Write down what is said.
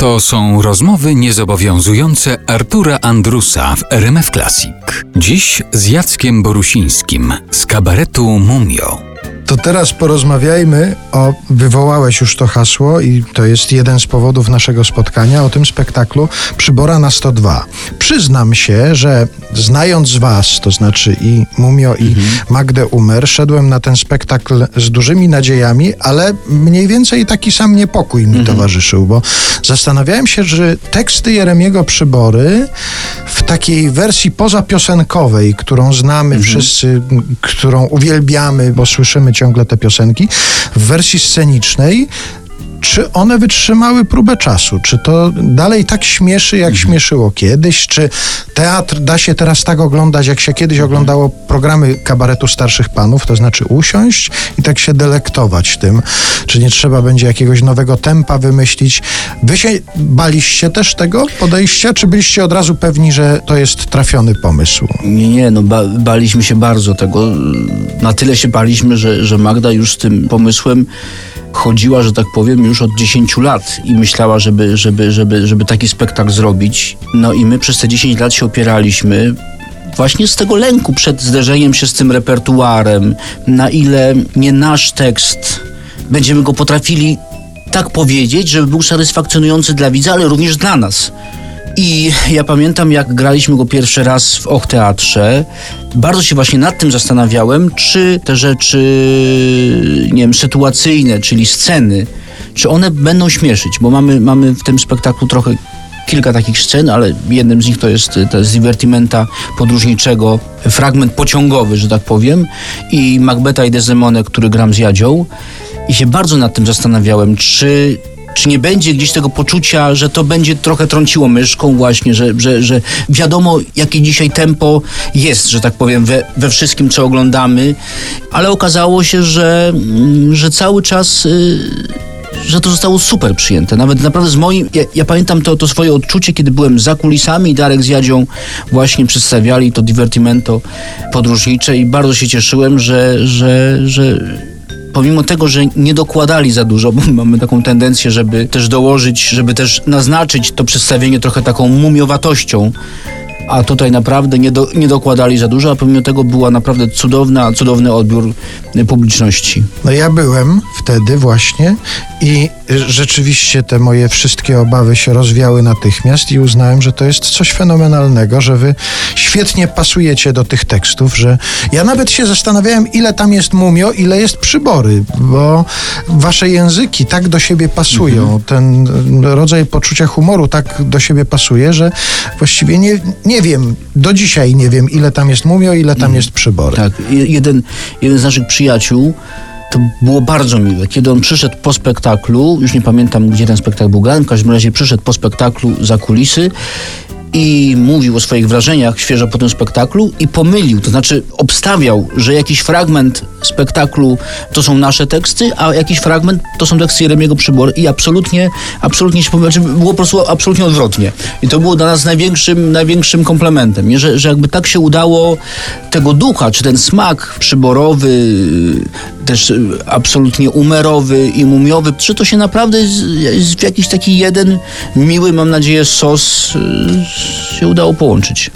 To są rozmowy niezobowiązujące Artura Andrusa w RMF Classic. Dziś z Jackiem Borusińskim z kabaretu Mumio. To teraz porozmawiajmy o, wywołałeś już to hasło i to jest jeden z powodów naszego spotkania, o tym spektaklu Przybora na 102. Przyznam się, że znając was, to znaczy i Mumio i mhm. Magdę Umer, szedłem na ten spektakl z dużymi nadziejami, ale mniej więcej taki sam niepokój mi mhm. towarzyszył, bo zastanawiałem się, że teksty Jeremiego Przybory w takiej wersji pozapiosenkowej, którą znamy mhm. wszyscy, którą uwielbiamy, bo słyszymy ciągle te piosenki, w wersji scenicznej czy one wytrzymały próbę czasu? Czy to dalej tak śmieszy, jak mhm. śmieszyło kiedyś? Czy teatr da się teraz tak oglądać, jak się kiedyś mhm. oglądało programy kabaretu starszych panów? To znaczy usiąść i tak się delektować tym. Czy nie trzeba będzie jakiegoś nowego tempa wymyślić? Wy się baliście też tego podejścia, czy byliście od razu pewni, że to jest trafiony pomysł? Nie, nie, no ba baliśmy się bardzo tego. Na tyle się baliśmy, że, że Magda już z tym pomysłem chodziła, że tak powiem, już od 10 lat i myślała, żeby, żeby, żeby, żeby taki spektakl zrobić. No i my przez te 10 lat się opieraliśmy właśnie z tego lęku przed zderzeniem się z tym repertuarem, na ile nie nasz tekst będziemy go potrafili tak powiedzieć, żeby był satysfakcjonujący dla widza, ale również dla nas. I ja pamiętam, jak graliśmy go pierwszy raz w Och Teatrze, bardzo się właśnie nad tym zastanawiałem, czy te rzeczy, nie wiem, sytuacyjne, czyli sceny, czy one będą śmieszyć, bo mamy, mamy w tym spektaklu trochę kilka takich scen, ale jednym z nich to jest, to jest divertimenta podróżniczego, fragment pociągowy, że tak powiem, i Macbeta i Desdemona, który gram z Jadzią. I się bardzo nad tym zastanawiałem, czy czy nie będzie gdzieś tego poczucia, że to będzie trochę trąciło myszką właśnie, że, że, że wiadomo, jakie dzisiaj tempo jest, że tak powiem, we, we wszystkim, co oglądamy, ale okazało się, że, mm, że cały czas... Yy, że to zostało super przyjęte. Nawet naprawdę z moim, ja, ja, pamiętam to, to swoje odczucie, kiedy byłem za kulisami i Darek z Jadzią właśnie przedstawiali to divertimento podróżnicze i bardzo się cieszyłem, że, że, że pomimo tego, że nie dokładali za dużo, bo mamy taką tendencję, żeby też dołożyć, żeby też naznaczyć to przedstawienie trochę taką mumiowatością, a tutaj naprawdę nie, do, nie dokładali za dużo, a pomimo tego była naprawdę cudowna, cudowny odbiór publiczności. No ja byłem wtedy właśnie i rzeczywiście te moje wszystkie obawy się rozwiały natychmiast i uznałem, że to jest coś fenomenalnego, że wy świetnie pasujecie do tych tekstów, że ja nawet się zastanawiałem, ile tam jest mumio, ile jest przybory, bo wasze języki tak do siebie pasują, mhm. ten rodzaj poczucia humoru tak do siebie pasuje, że właściwie nie, nie wiem, do dzisiaj nie wiem, ile tam jest mumio, ile tam mhm. jest przybory. Tak, jeden, jeden z naszych przyjaciół to było bardzo miłe. Kiedy on przyszedł po spektaklu, już nie pamiętam, gdzie ten spektakl był grany, w każdym razie przyszedł po spektaklu za kulisy i mówił o swoich wrażeniach świeżo po tym spektaklu i pomylił, to znaczy obstawiał, że jakiś fragment spektaklu to są nasze teksty, a jakiś fragment to są teksty Jeremiego Przybory i absolutnie, absolutnie się pomylił, znaczy było po prostu absolutnie odwrotnie. I to było dla nas największym, największym komplementem, nie? Że, że jakby tak się udało tego ducha, czy ten smak przyborowy, też absolutnie umerowy i mumiowy, czy to się naprawdę w jakiś taki jeden miły, mam nadzieję, sos się udało połączyć.